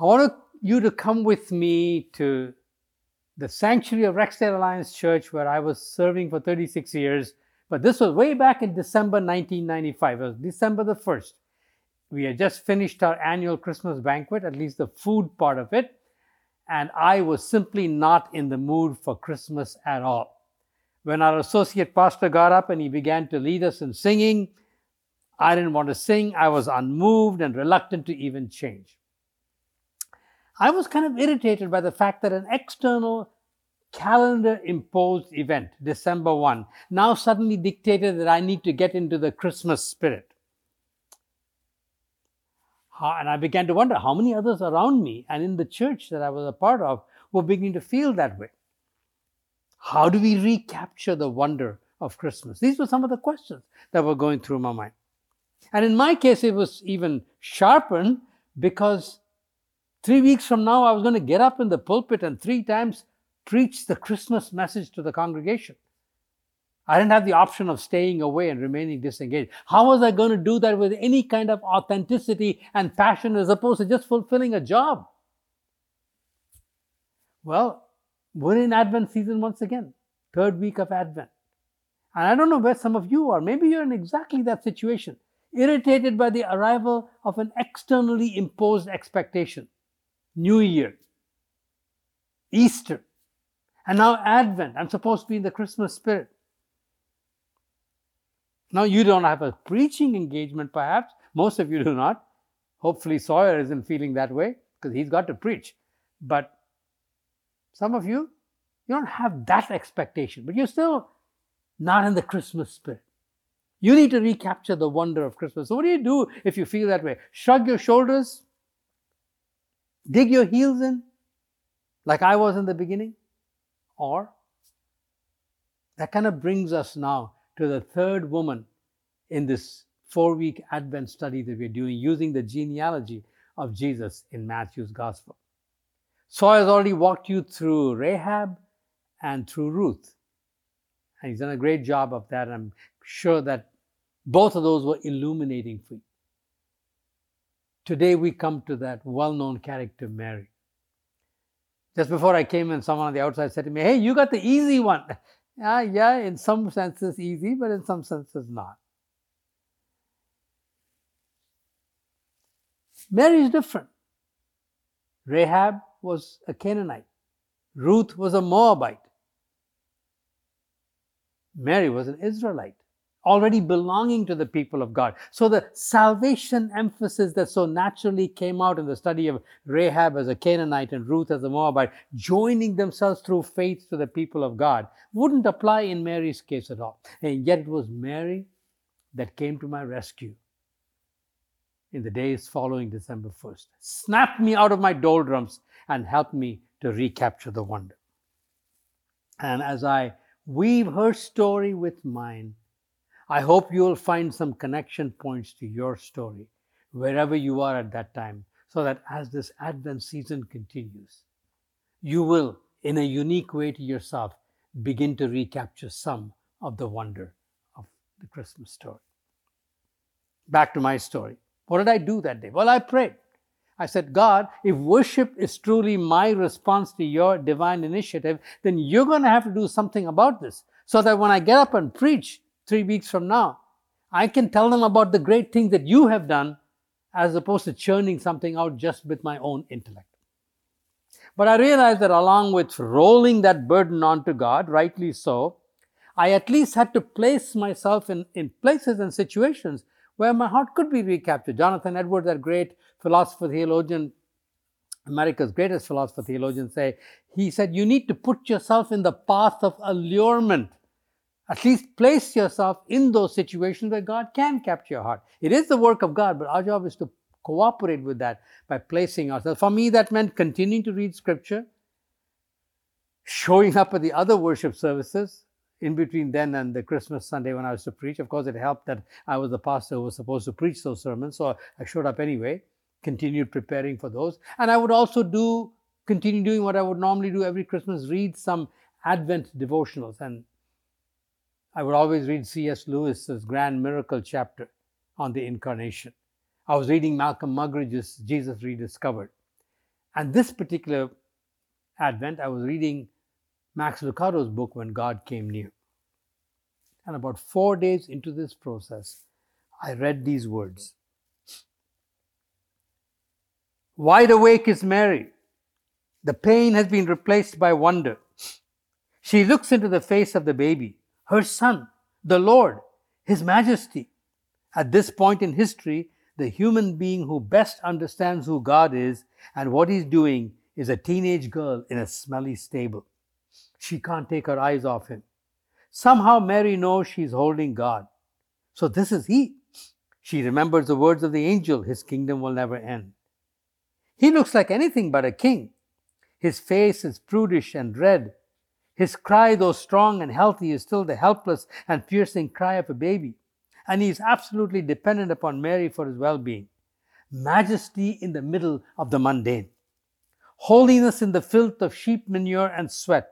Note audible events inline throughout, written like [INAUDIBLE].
I want you to come with me to the sanctuary of Rexdale Alliance Church, where I was serving for 36 years. But this was way back in December 1995. It was December the 1st. We had just finished our annual Christmas banquet, at least the food part of it. And I was simply not in the mood for Christmas at all. When our associate pastor got up and he began to lead us in singing, I didn't want to sing. I was unmoved and reluctant to even change. I was kind of irritated by the fact that an external calendar imposed event, December 1, now suddenly dictated that I need to get into the Christmas spirit. And I began to wonder how many others around me and in the church that I was a part of were beginning to feel that way. How do we recapture the wonder of Christmas? These were some of the questions that were going through my mind. And in my case, it was even sharpened because three weeks from now, I was going to get up in the pulpit and three times preach the Christmas message to the congregation. I didn't have the option of staying away and remaining disengaged. How was I going to do that with any kind of authenticity and passion as opposed to just fulfilling a job? Well, we're in Advent season once again, third week of Advent. And I don't know where some of you are. Maybe you're in exactly that situation irritated by the arrival of an externally imposed expectation. New Year, Easter, and now Advent. I'm supposed to be in the Christmas spirit. Now, you don't have a preaching engagement, perhaps. Most of you do not. Hopefully, Sawyer isn't feeling that way because he's got to preach. But some of you, you don't have that expectation, but you're still not in the Christmas spirit. You need to recapture the wonder of Christmas. So, what do you do if you feel that way? Shrug your shoulders? Dig your heels in, like I was in the beginning? Or that kind of brings us now to the third woman in this four week Advent study that we're doing using the genealogy of Jesus in Matthew's Gospel. Sawyer has already walked you through Rahab and through Ruth. And he's done a great job of that. I'm sure that both of those were illuminating for you. Today we come to that well known character, Mary. Just before I came in, someone on the outside said to me, Hey, you got the easy one. [LAUGHS] yeah, yeah, in some senses easy, but in some senses not. Mary is different. Rahab was a Canaanite. Ruth was a Moabite. Mary was an Israelite, already belonging to the people of God. So the salvation emphasis that so naturally came out in the study of Rahab as a Canaanite and Ruth as a Moabite, joining themselves through faith to the people of God, wouldn't apply in Mary's case at all. And yet it was Mary that came to my rescue in the days following December 1st, snapped me out of my doldrums and helped me to recapture the wonder. And as I weave her story with mine. I hope you'll find some connection points to your story wherever you are at that time, so that as this Advent season continues, you will, in a unique way to yourself, begin to recapture some of the wonder of the Christmas story. Back to my story. What did I do that day? Well, I prayed. I said, God, if worship is truly my response to your divine initiative, then you're going to have to do something about this so that when I get up and preach three weeks from now, I can tell them about the great things that you have done as opposed to churning something out just with my own intellect. But I realized that along with rolling that burden onto God, rightly so, I at least had to place myself in, in places and situations where my heart could be recaptured. Jonathan Edwards, that great philosopher theologian, America's greatest philosopher theologian, say, he said, you need to put yourself in the path of allurement. At least place yourself in those situations where God can capture your heart. It is the work of God, but our job is to cooperate with that by placing ourselves. For me, that meant continuing to read scripture, showing up at the other worship services, in between then and the Christmas Sunday when I was to preach. Of course, it helped that I was the pastor who was supposed to preach those sermons, so I showed up anyway, continued preparing for those. And I would also do, continue doing what I would normally do every Christmas, read some Advent devotionals. And I would always read C.S. Lewis's Grand Miracle chapter on the Incarnation. I was reading Malcolm Muggeridge's Jesus Rediscovered. And this particular Advent, I was reading Max Lucado's book, When God Came Near. And about four days into this process, I read these words Wide awake is Mary. The pain has been replaced by wonder. She looks into the face of the baby, her son, the Lord, His Majesty. At this point in history, the human being who best understands who God is and what He's doing is a teenage girl in a smelly stable. She can't take her eyes off Him. Somehow Mary knows she's holding God. So this is He. She remembers the words of the angel, His kingdom will never end. He looks like anything but a king. His face is prudish and red. His cry, though strong and healthy, is still the helpless and piercing cry of a baby. And he is absolutely dependent upon Mary for his well being. Majesty in the middle of the mundane. Holiness in the filth of sheep manure and sweat.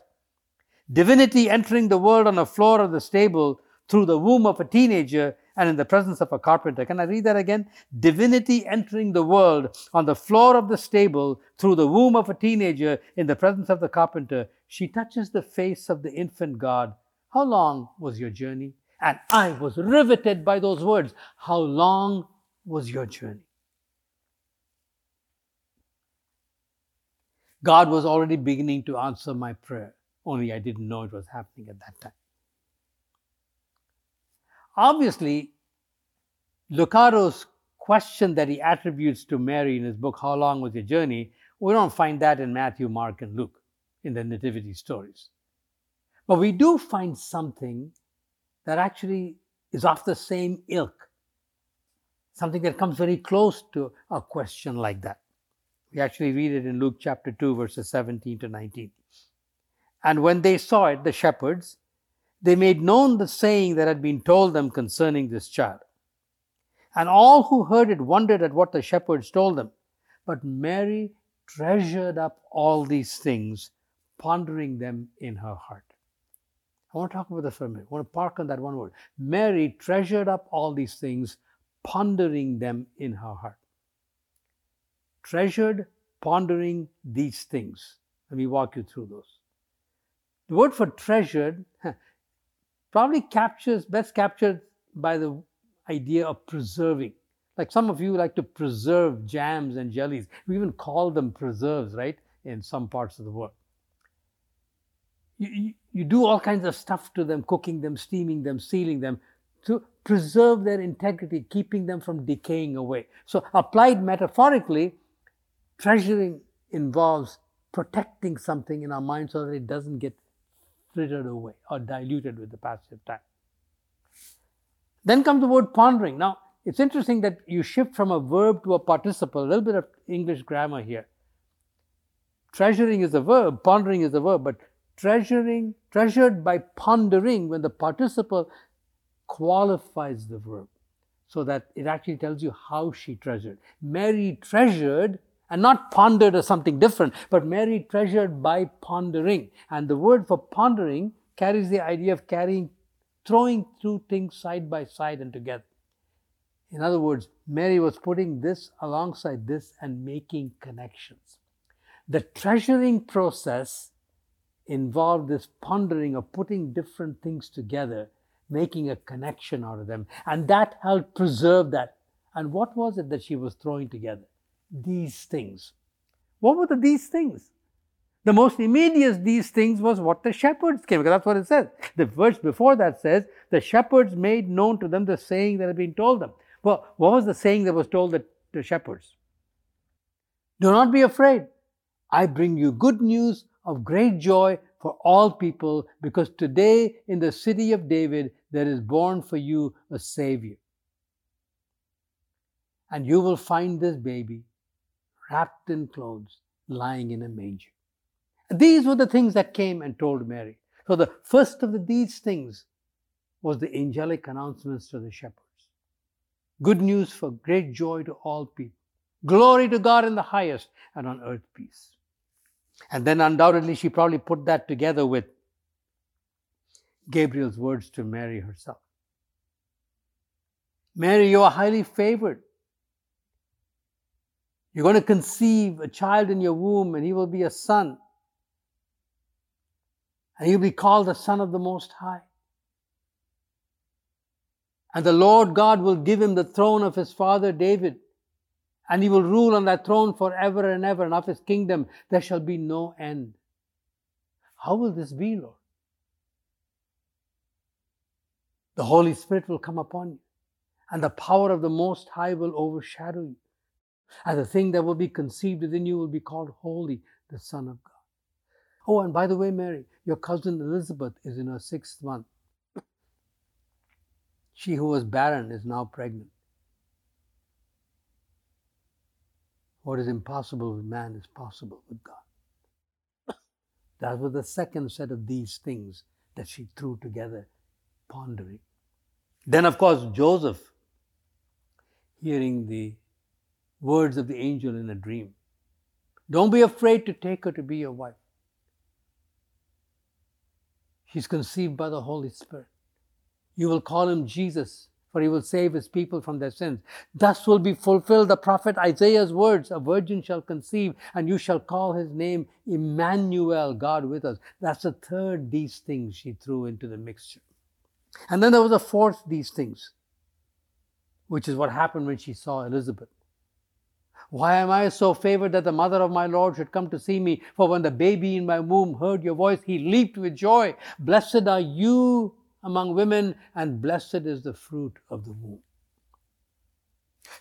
Divinity entering the world on the floor of the stable through the womb of a teenager and in the presence of a carpenter. Can I read that again? Divinity entering the world on the floor of the stable through the womb of a teenager in the presence of the carpenter. She touches the face of the infant God. How long was your journey? And I was riveted by those words. How long was your journey? God was already beginning to answer my prayer, only I didn't know it was happening at that time. Obviously, Lucado's question that he attributes to Mary in his book, How Long Was Your Journey, we don't find that in Matthew, Mark, and Luke in the Nativity stories. But we do find something that actually is of the same ilk, something that comes very close to a question like that. We actually read it in Luke chapter 2, verses 17 to 19. And when they saw it, the shepherds, they made known the saying that had been told them concerning this child. And all who heard it wondered at what the shepherds told them. But Mary treasured up all these things, pondering them in her heart. I want to talk about this for a minute. I want to park on that one word. Mary treasured up all these things, pondering them in her heart. Treasured, pondering these things. Let me walk you through those. The word for treasured [LAUGHS] probably captures, best captured by the idea of preserving. Like some of you like to preserve jams and jellies. We even call them preserves, right, in some parts of the world. You, you, you do all kinds of stuff to them, cooking them, steaming them, sealing them, to preserve their integrity, keeping them from decaying away. So, applied metaphorically, treasuring involves protecting something in our mind so that it doesn't get frittered away or diluted with the passage of time. Then comes the word pondering. Now, it's interesting that you shift from a verb to a participle, a little bit of English grammar here. Treasuring is a verb, pondering is a verb, but treasuring, treasured by pondering, when the participle qualifies the verb so that it actually tells you how she treasured. Mary treasured and not pondered as something different, but Mary treasured by pondering. And the word for pondering carries the idea of carrying, throwing two things side by side and together. In other words, Mary was putting this alongside this and making connections. The treasuring process involved this pondering of putting different things together, making a connection out of them. And that helped preserve that. And what was it that she was throwing together? These things. What were the these things? The most immediate these things was what the shepherds came, because that's what it says. The verse before that says, the shepherds made known to them the saying that had been told them. Well, what was the saying that was told the, the shepherds? Do not be afraid. I bring you good news of great joy for all people, because today in the city of David there is born for you a Savior. And you will find this baby wrapped in clothes, lying in a manger. These were the things that came and told Mary. So the first of the, these things was the angelic announcements to the shepherds. Good news for great joy to all people. Glory to God in the highest, and on earth peace. And then undoubtedly she probably put that together with Gabriel's words to Mary herself. Mary, you are highly favored. You're going to conceive a child in your womb, and he will be a son. And he'll be called the Son of the Most High. And the Lord God will give him the throne of his father David. And he will rule on that throne forever and ever, and of his kingdom there shall be no end. How will this be, Lord? The Holy Spirit will come upon you, and the power of the Most High will overshadow you. And the thing that will be conceived within you will be called Holy, the Son of God. Oh, and by the way, Mary, your cousin Elizabeth is in her sixth month. She who was barren is now pregnant. What is impossible with man is possible with God. [COUGHS] That was the second set of these things that she threw together, pondering. Then, of course, Joseph, hearing the words of the angel in a dream. Don't be afraid to take her to be your wife. She's conceived by the Holy Spirit. You will call him Jesus, for he will save his people from their sins. Thus will be fulfilled the prophet Isaiah's words A virgin shall conceive, and you shall call his name Emmanuel, God with us. That's the third these things she threw into the mixture. And then there was a fourth these things, which is what happened when she saw Elizabeth. Why am I so favored that the mother of my Lord should come to see me? For when the baby in my womb heard your voice, he leaped with joy. Blessed are you among women, and blessed is the fruit of the womb.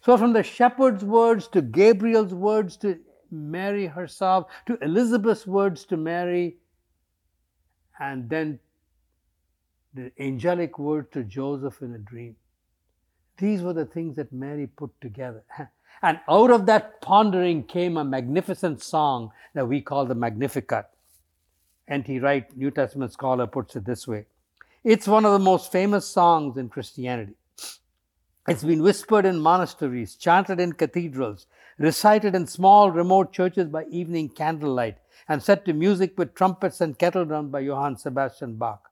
So, from the shepherd's words to Gabriel's words to Mary herself, to Elizabeth's words to Mary, and then the angelic word to Joseph in a dream. These were the things that Mary put together. [LAUGHS] And out of that pondering came a magnificent song that we call the Magnificat. N.T. Wright, New Testament scholar, puts it this way It's one of the most famous songs in Christianity. It's been whispered in monasteries, chanted in cathedrals, recited in small remote churches by evening candlelight, and set to music with trumpets and kettle drums by Johann Sebastian Bach.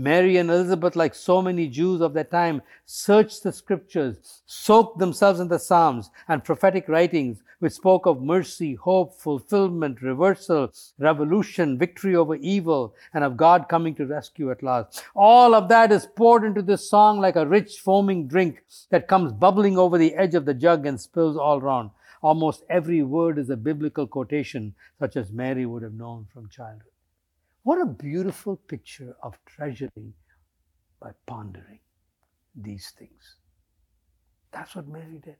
Mary and Elizabeth, like so many Jews of their time, searched the scriptures, soaked themselves in the Psalms and prophetic writings which spoke of mercy, hope, fulfillment, reversal, revolution, victory over evil, and of God coming to rescue at last. All of that is poured into this song like a rich foaming drink that comes bubbling over the edge of the jug and spills all round. Almost every word is a biblical quotation, such as Mary would have known from childhood. What a beautiful picture of treasuring by pondering these things. That's what Mary did.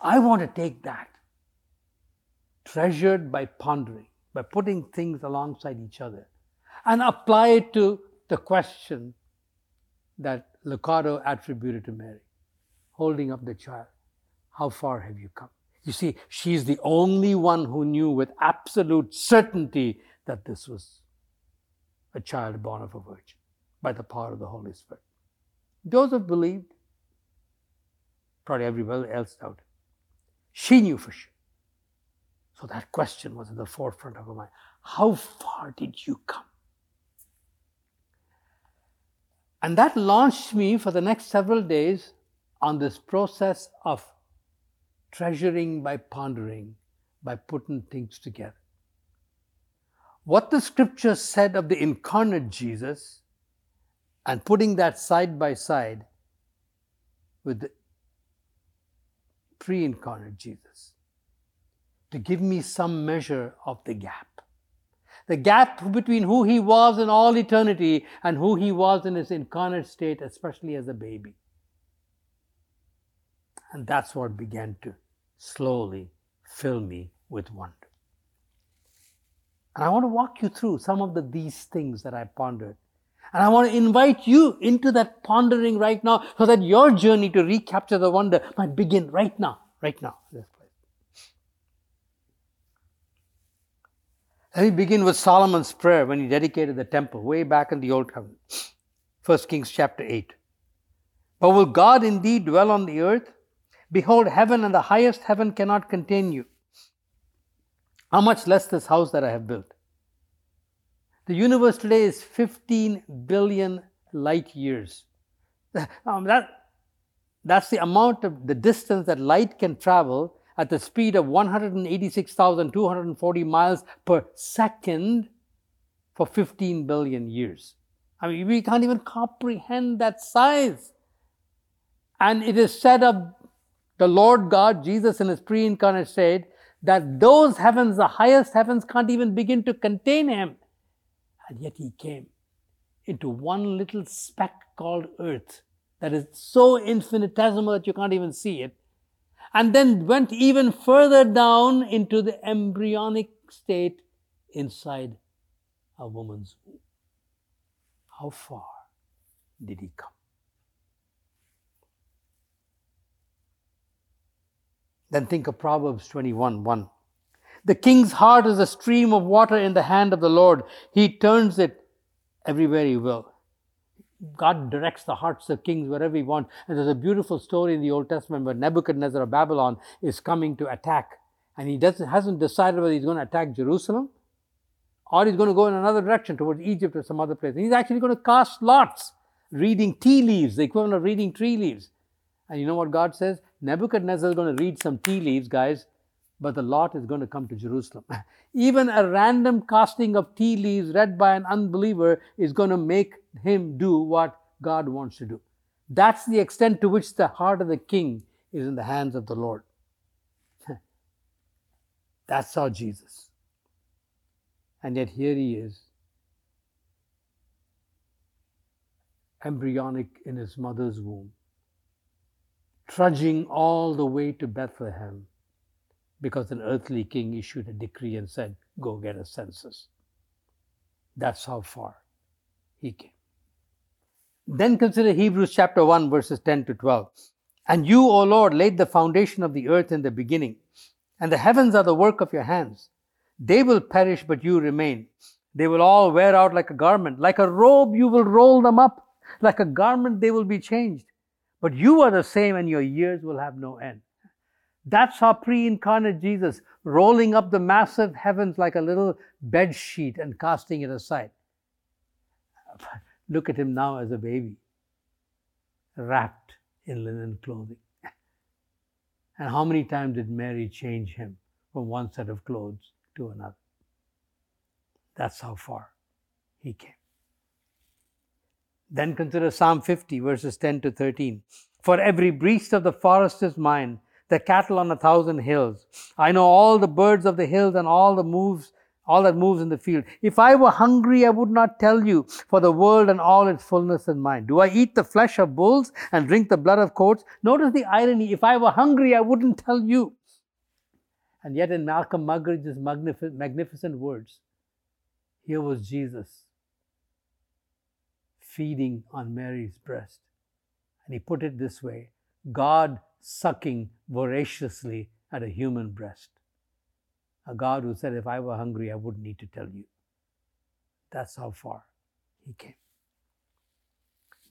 I want to take that, treasured by pondering, by putting things alongside each other, and apply it to the question that Lucado attributed to Mary, holding up the child. How far have you come? You see, she's the only one who knew with absolute certainty that this was a child born of a virgin by the power of the Holy Spirit. Joseph believed, probably everybody else doubted. She knew for sure. So that question was in the forefront of her mind. How far did you come? And that launched me for the next several days on this process of treasuring by pondering, by putting things together. What the scripture said of the incarnate Jesus and putting that side by side with the pre incarnate Jesus to give me some measure of the gap. The gap between who he was in all eternity and who he was in his incarnate state, especially as a baby. And that's what began to slowly fill me with wonder. And I want to walk you through some of the, these things that I pondered. And I want to invite you into that pondering right now so that your journey to recapture the wonder might begin right now, right now. Let me begin with Solomon's prayer when he dedicated the temple way back in the Old Covenant. 1 Kings chapter 8. But will God indeed dwell on the earth? Behold, heaven and the highest heaven cannot contain you. How much less this house that I have built? The universe today is 15 billion light years. [LAUGHS] Um, that, That's the amount of the distance that light can travel at the speed of 186,240 miles per second for 15 billion years. I mean, we can't even comprehend that size. And it is said of the Lord God, Jesus in his pre incarnate state, that those heavens, the highest heavens, can't even begin to contain him. And yet he came into one little speck called earth that is so infinitesimal that you can't even see it. And then went even further down into the embryonic state inside a woman's womb. How far did he come? Then think of Proverbs 21 1. The king's heart is a stream of water in the hand of the Lord. He turns it everywhere he will. God directs the hearts of kings wherever he wants. And there's a beautiful story in the Old Testament where Nebuchadnezzar of Babylon is coming to attack. And he doesn't, hasn't decided whether he's going to attack Jerusalem or he's going to go in another direction towards Egypt or some other place. And he's actually going to cast lots, reading tea leaves, the equivalent of reading tree leaves. And you know what God says? Nebuchadnezzar is going to read some tea leaves, guys, but the lot is going to come to Jerusalem. [LAUGHS] Even a random casting of tea leaves read by an unbeliever is going to make him do what God wants to do. That's the extent to which the heart of the king is in the hands of the Lord. [LAUGHS] That's how Jesus. And yet here he is, embryonic in his mother's womb, trudging all the way to Bethlehem because an earthly king issued a decree and said, Go get a census. That's how far he came. Then consider Hebrews chapter 1, verses 10 to 12. And you, O Lord, laid the foundation of the earth in the beginning, and the heavens are the work of your hands. They will perish, but you remain. They will all wear out like a garment. Like a robe, you will roll them up. Like a garment, they will be changed. But you are the same, and your years will have no end. That's our pre incarnate Jesus, rolling up the massive heavens like a little bed sheet and casting it aside. [LAUGHS] Look at him now as a baby, wrapped in linen clothing. [LAUGHS] And how many times did Mary change him from one set of clothes to another? That's how far he came. Then consider Psalm 50, verses 10 to 13. For every beast of the forest is mine, the cattle on a thousand hills. I know all the birds of the hills and all the moves all that moves in the field. If I were hungry, I would not tell you, for the world and all its fullness is mine. Do I eat the flesh of bulls and drink the blood of goats? Notice the irony. If I were hungry, I wouldn't tell you. And yet, in Malcolm Muggeridge's magnificent words, here was Jesus feeding on Mary's breast. And he put it this way God sucking voraciously at a human breast a God who said, If I were hungry, I wouldn't need to tell you. That's how far he came.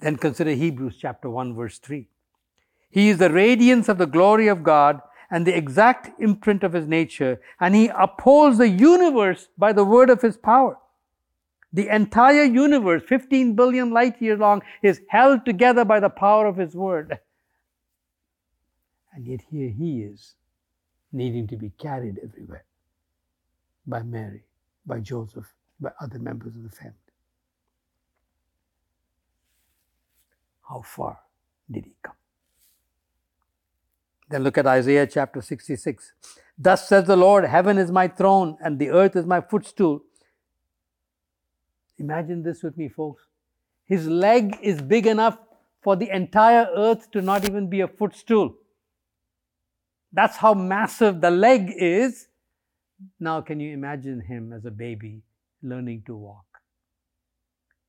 Then consider Hebrews chapter 1, verse 3. He is the radiance of the glory of God and the exact imprint of his nature, and he upholds the universe by the word of his power. The entire universe, 15 billion light years long, is held together by the power of his word. And yet here he is, needing to be carried everywhere by Mary, by Joseph, by other members of the family. How far did he come? Then look at Isaiah chapter 66. Thus says the Lord, Heaven is my throne and the earth is my footstool. Imagine this with me, folks. His leg is big enough for the entire earth to not even be a footstool. That's how massive the leg is. Now, can you imagine him as a baby learning to walk?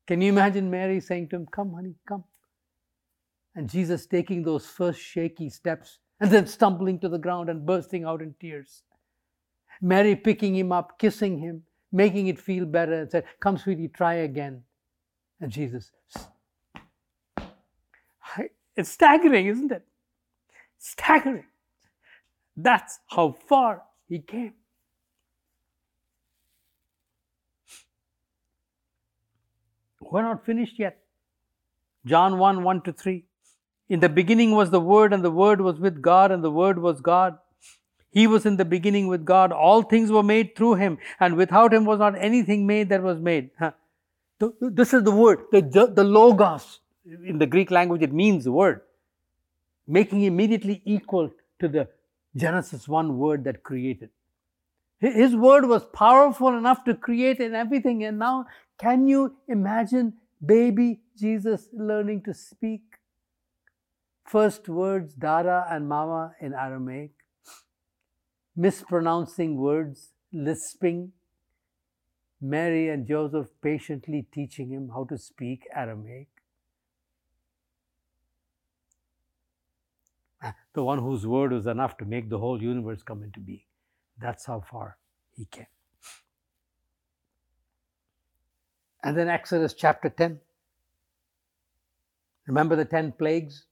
Can you imagine Mary saying to him, Come, honey, come? And Jesus taking those first shaky steps and then stumbling to the ground and bursting out in tears. Mary picking him up, kissing him, making it feel better, and said, Come, sweetie, try again. And Jesus, it's staggering, isn't it? Staggering. That's how far he came. We're not finished yet. John 1 1 to 3. In the beginning was the Word, and the Word was with God, and the Word was God. He was in the beginning with God. All things were made through him, and without him was not anything made that was made. This is the word, the, the logos. In the Greek language, it means the word, making immediately equal to the Genesis 1 word that created. His word was powerful enough to create and everything. And now, can you imagine baby Jesus learning to speak? First words, Dada and Mama in Aramaic, mispronouncing words, lisping. Mary and Joseph patiently teaching him how to speak Aramaic. Ah, the one whose word was enough to make the whole universe come into being. That's how far he came. And then Exodus chapter 10. Remember the 10 plagues?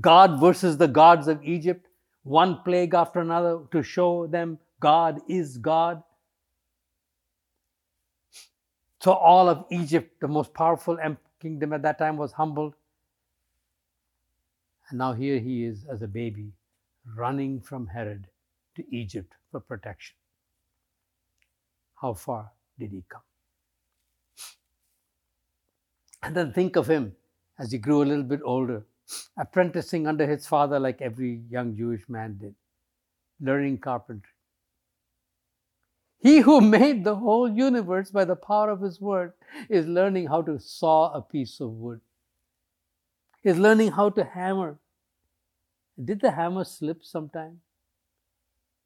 God versus the gods of Egypt, one plague after another to show them God is God. So all of Egypt, the most powerful kingdom at that time, was humbled. And now here he is as a baby running from Herod to Egypt for protection. How far did he come? And then think of him as he grew a little bit older, apprenticing under his father like every young Jewish man did, learning carpentry. He who [LAUGHS] made the whole universe by the power of his word is learning how to saw a piece of wood, is learning how to hammer. Did the hammer slip sometime?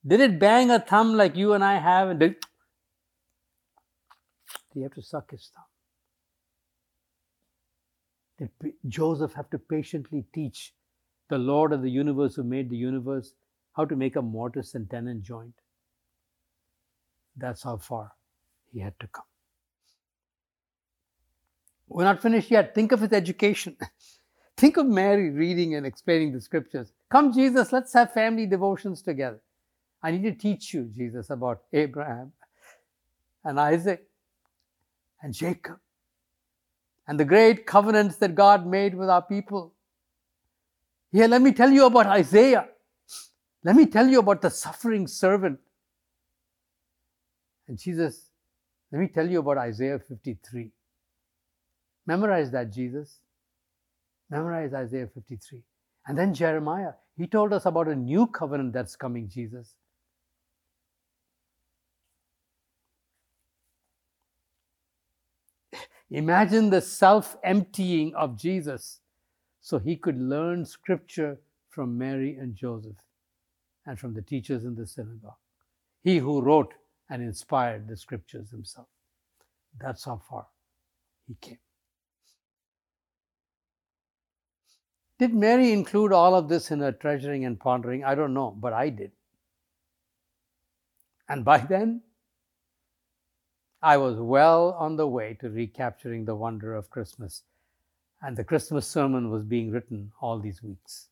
Did it bang a thumb like you and I have? And did, you have to suck his thumb? Did Joseph have to patiently teach the Lord of the universe who made the universe how to make a mortise and tenon joint? That's how far he had to come. We're not finished yet. Think of his education. [LAUGHS] Think of Mary reading and explaining the scriptures. Come, Jesus, let's have family devotions together. I need to teach you, Jesus, about Abraham and Isaac and Jacob and the great covenants that God made with our people. Here, let me tell you about Isaiah. Let me tell you about the suffering servant. And Jesus, let me tell you about Isaiah 53. Memorize that, Jesus. Memorize Isaiah 53. And then Jeremiah. He told us about a new covenant that's coming, Jesus. Imagine the self emptying of Jesus so he could learn scripture from Mary and Joseph and from the teachers in the synagogue. He who wrote and inspired the scriptures himself. That's how far he came. Did Mary include all of this in her treasuring and pondering? I don't know, but I did. And by then, I was well on the way to recapturing the wonder of Christmas, and the Christmas sermon was being written all these weeks.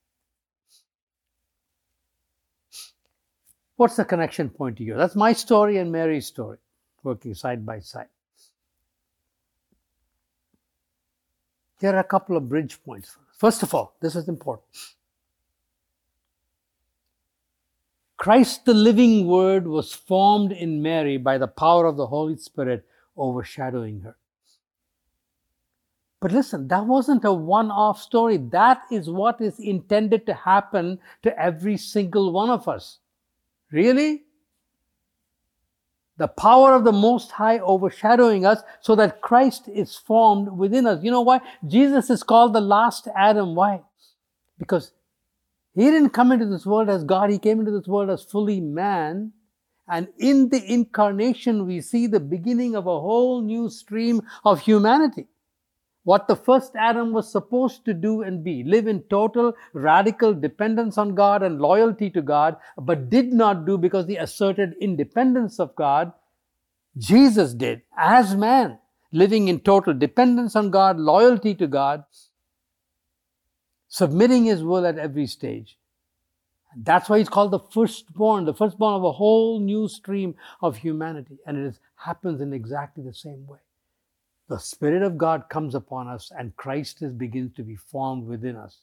What's the connection point to you? That's my story and Mary's story, working side by side. Here are a couple of bridge points. First of all, this is important. Christ, the living Word, was formed in Mary by the power of the Holy Spirit overshadowing her. But listen, that wasn't a one off story. That is what is intended to happen to every single one of us. Really? The power of the Most High overshadowing us so that Christ is formed within us. You know why? Jesus is called the last Adam. Why? Because he didn't come into this world as God, he came into this world as fully man. And in the incarnation, we see the beginning of a whole new stream of humanity what the first Adam was supposed to do and be live in total radical dependence on God and loyalty to God, but did not do because he asserted independence of God. Jesus did as man, living in total dependence on God, loyalty to God, submitting his will at every stage. That's why he's called the firstborn, the firstborn of a whole new stream of humanity. And it is, happens in exactly the same way. The Spirit of God comes upon us, and Christ is, begins to be formed within us.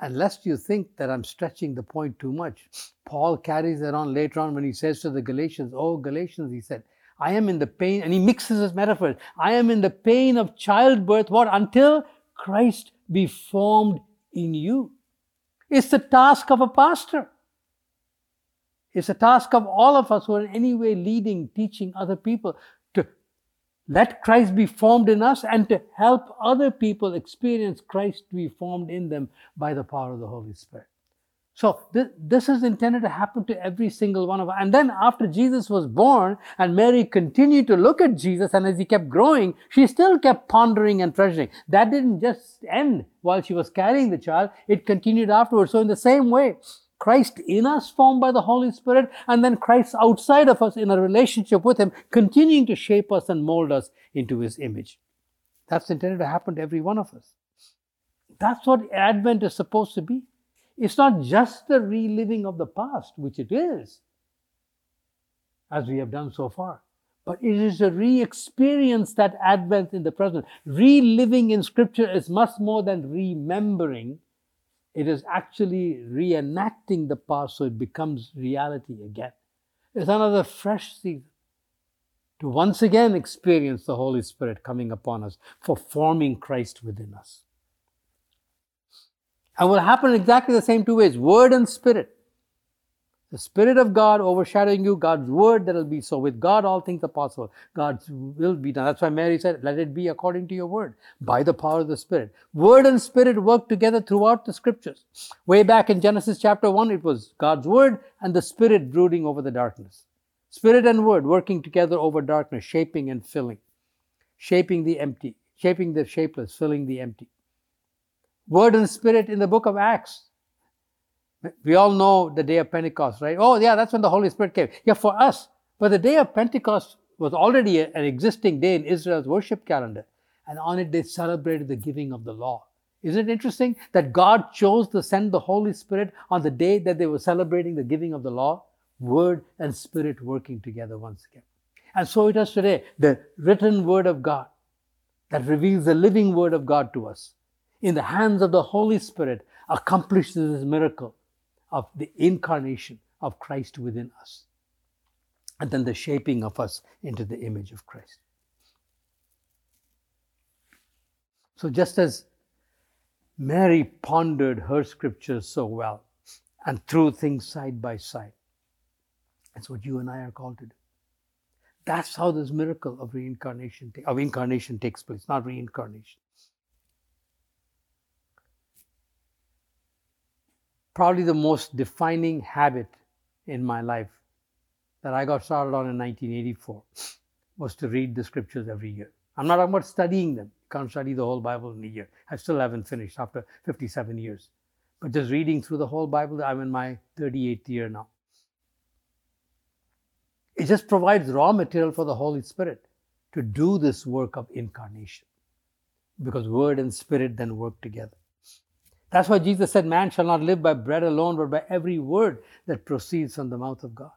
Unless you think that I'm stretching the point too much, Paul carries that on later on when he says to the Galatians, Oh, Galatians, he said, I am in the pain, and he mixes his metaphors. I am in the pain of childbirth, what? Until Christ be formed in you. It's the task of a pastor. It's the task of all of us who are in any way leading, teaching other people to let Christ be formed in us and to help other people experience Christ to be formed in them by the power of the Holy Spirit. So th- this is intended to happen to every single one of us. And then after Jesus was born and Mary continued to look at Jesus and as he kept growing, she still kept pondering and treasuring. That didn't just end while she was carrying the child. It continued afterwards. So in the same way, Christ in us formed by the Holy Spirit, and then Christ outside of us in a relationship with Him, continuing to shape us and mold us into His image. That's intended to happen to every one of us. That's what Advent is supposed to be. It's not just the reliving of the past, which it is, as we have done so far, but it is a re experience that Advent in the present. Reliving in Scripture is much more than remembering it is actually reenacting the past so it becomes reality again. It's another fresh season to once again experience the Holy Spirit coming upon us for forming Christ within us. And will happen exactly the same two ways word and spirit. The Spirit of God overshadowing you, God's word that'll be so. With God, all things are possible. God's will be done. That's why Mary said, Let it be according to your word, by the power of the Spirit. Word and Spirit work together throughout the scriptures. Way back in Genesis chapter 1, it was God's word and the Spirit brooding over the darkness. Spirit and word working together over darkness, shaping and filling, shaping the empty, shaping the shapeless, filling the empty. Word and Spirit in the book of Acts we all know the day of Pentecost, right? Oh, yeah, that's when the Holy Spirit came. Yeah, for us. But the day of Pentecost was already an existing day in Israel's worship calendar. And on it, they celebrated the giving of the law. Isn't it interesting that God chose to send the Holy Spirit on the day that they were celebrating the giving of the law? Word and Spirit working together once again. And so it is today. The written Word of God that reveals the living Word of God to us in the hands of the Holy Spirit accomplishes this miracle of the incarnation of Christ within us. And then the shaping of us into the image of Christ. So, just as Mary pondered her scriptures so well and threw things side by side, that's what you and I are called to do. That's how this miracle of reincarnation, of incarnation takes place, not reincarnation. Probably the most defining habit in my life that I got started on in 1984 was to read the scriptures every year. I'm not talking about studying them. You can't study the whole Bible in a year. I still haven't finished after 57 years. But just reading through the whole Bible, I'm in my 38th year now. It just provides raw material for the Holy Spirit to do this work of incarnation. Because Word and Spirit then work together. That's why Jesus said, Man shall not live by bread alone, but by every word that proceeds from the mouth of God.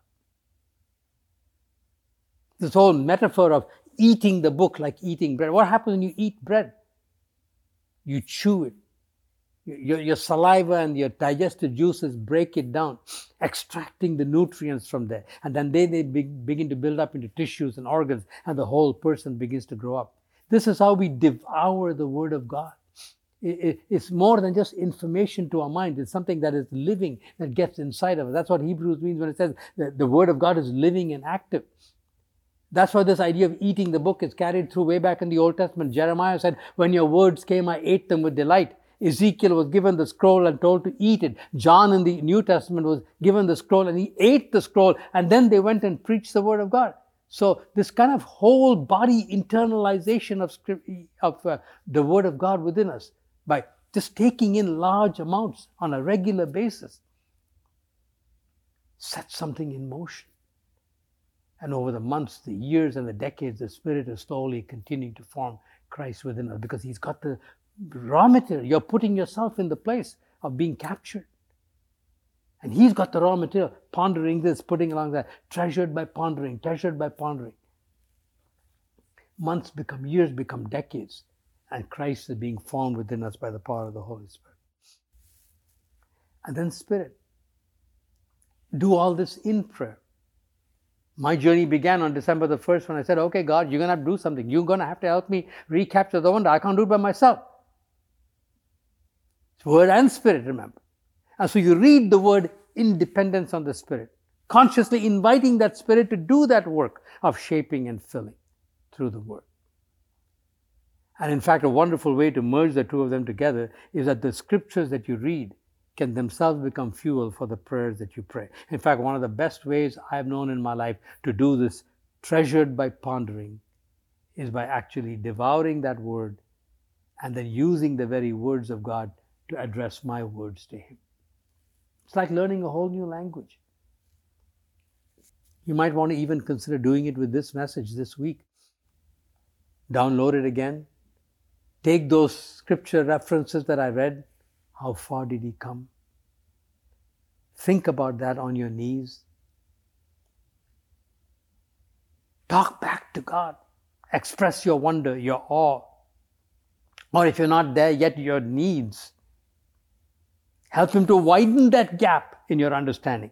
This whole metaphor of eating the book like eating bread. What happens when you eat bread? You chew it. Your, your saliva and your digestive juices break it down, extracting the nutrients from there. And then they, they be, begin to build up into tissues and organs, and the whole person begins to grow up. This is how we devour the Word of God it's more than just information to our mind. It's something that is living, that gets inside of us. That's what Hebrews means when it says that the Word of God is living and active. That's why this idea of eating the book is carried through way back in the Old Testament. Jeremiah said, When your words came, I ate them with delight. Ezekiel was given the scroll and told to eat it. John in the New Testament was given the scroll and he ate the scroll and then they went and preached the Word of God. So this kind of whole body internalization of, of uh, the Word of God within us by just taking in large amounts on a regular basis set something in motion. And over the months, the years, and the decades, the Spirit is slowly continuing to form Christ within us because He's got the raw material. You're putting yourself in the place of being captured. And He's got the raw material, pondering this, putting along that, treasured by pondering, treasured by pondering. Months become years, become decades and Christ is being formed within us by the power of the Holy Spirit. and then spirit. Do all this in prayer. My journey began on December the 1st when I said, Okay, God, you're going to have to do something. You're going to have to help me recapture the wonder. I can't do it by myself. It's word and spirit, remember. And so you read the word independence on the spirit, consciously inviting that spirit to do that work of shaping and filling through the word. And in fact, a wonderful way to merge the two of them together is that the scriptures that you read can themselves become fuel for the prayers that you pray. In fact, one of the best ways I've known in my life to do this, treasured by pondering, is by actually devouring that word and then using the very words of God to address my words to Him. It's like learning a whole new language. You might want to even consider doing it with this message this week. Download it again. Take those scripture references that I read. How far did He come? Think about that on your knees. Talk back to God. Express your wonder, your awe. Or if you're not there yet, your needs. Help Him to widen that gap in your understanding.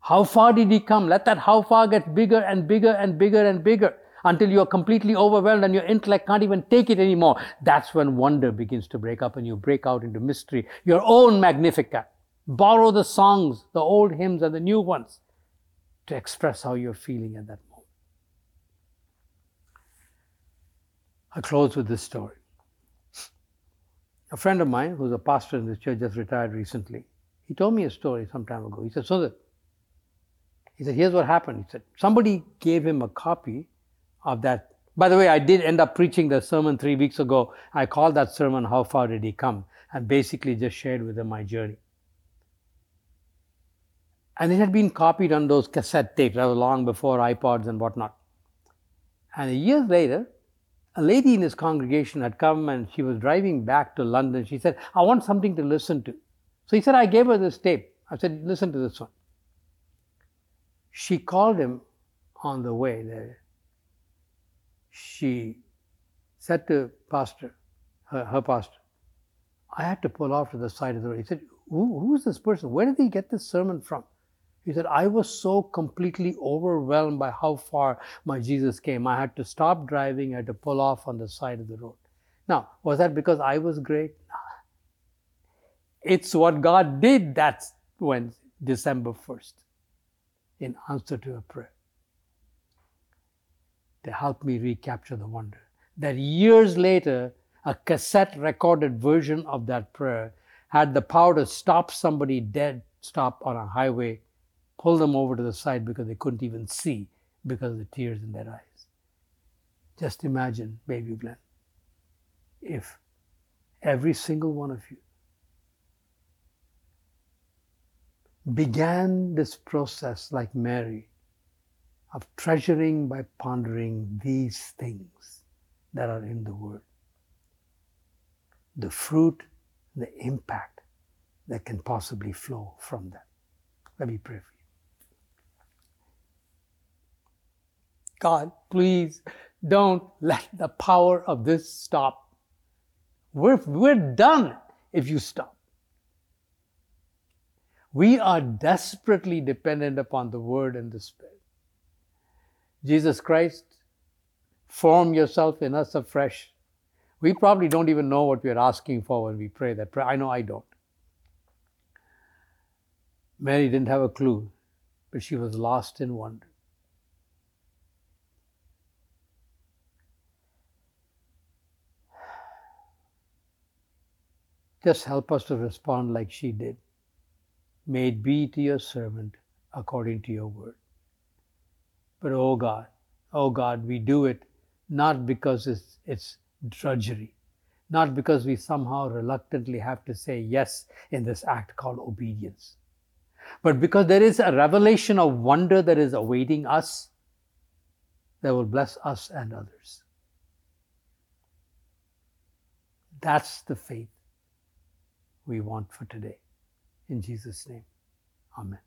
How far did He come? Let that how far get bigger and bigger and bigger and bigger until you're completely overwhelmed and your intellect can't even take it anymore. That's when wonder begins to break up and you break out into mystery, your own Magnificat. Borrow the songs, the old hymns and the new ones to express how you're feeling at that moment. I close with this story. A friend of mine, who's a pastor in this church, just retired recently, he told me a story some time ago. He said, So that he said, here's what happened. He said, somebody gave him a copy of that. By the way, I did end up preaching the sermon three weeks ago. I called that sermon, How Far Did He Come? and basically just shared with him my journey. And it had been copied on those cassette tapes. That was long before iPods and whatnot. And years later, a lady in his congregation had come and she was driving back to London. She said, I want something to listen to. So he said, I gave her this tape. I said, listen to this one. She called him on the way there. She said to pastor, her, her pastor, I had to pull off to the side of the road. He said, Who, who is this person? Where did he get this sermon from? He said, I was so completely overwhelmed by how far my Jesus came. I had to stop driving, I had to pull off on the side of the road. Now, was that because I was great? It's what God did that's when December 1st in answer to a prayer to help me recapture the wonder. That years later, a cassette recorded version of that prayer had the power to stop somebody dead stop on a highway, pull them over to the side because they couldn't even see because of the tears in their eyes. Just imagine, baby Glenn, if every single one of you began this process like Mary of treasuring by pondering these things that are in the Word. The fruit, the impact that can possibly flow from that. Let me pray for you. God, please don't let the power of this stop. We're, we're done if you stop. We are desperately dependent upon the Word and the Spirit. Jesus Christ, form yourself in us afresh. We probably don't even know what we're asking for when we pray that prayer. I know I don't. Mary didn't have a clue, but she was lost in wonder. Just help us to respond like she did. May it be to your servant according to your word. But oh God, oh God, we do it not because it's, it's drudgery, not because we somehow reluctantly have to say yes in this act called obedience, but because there is a revelation of wonder that is awaiting us that will bless us and others. That's the faith we want for today. In Jesus' name, Amen.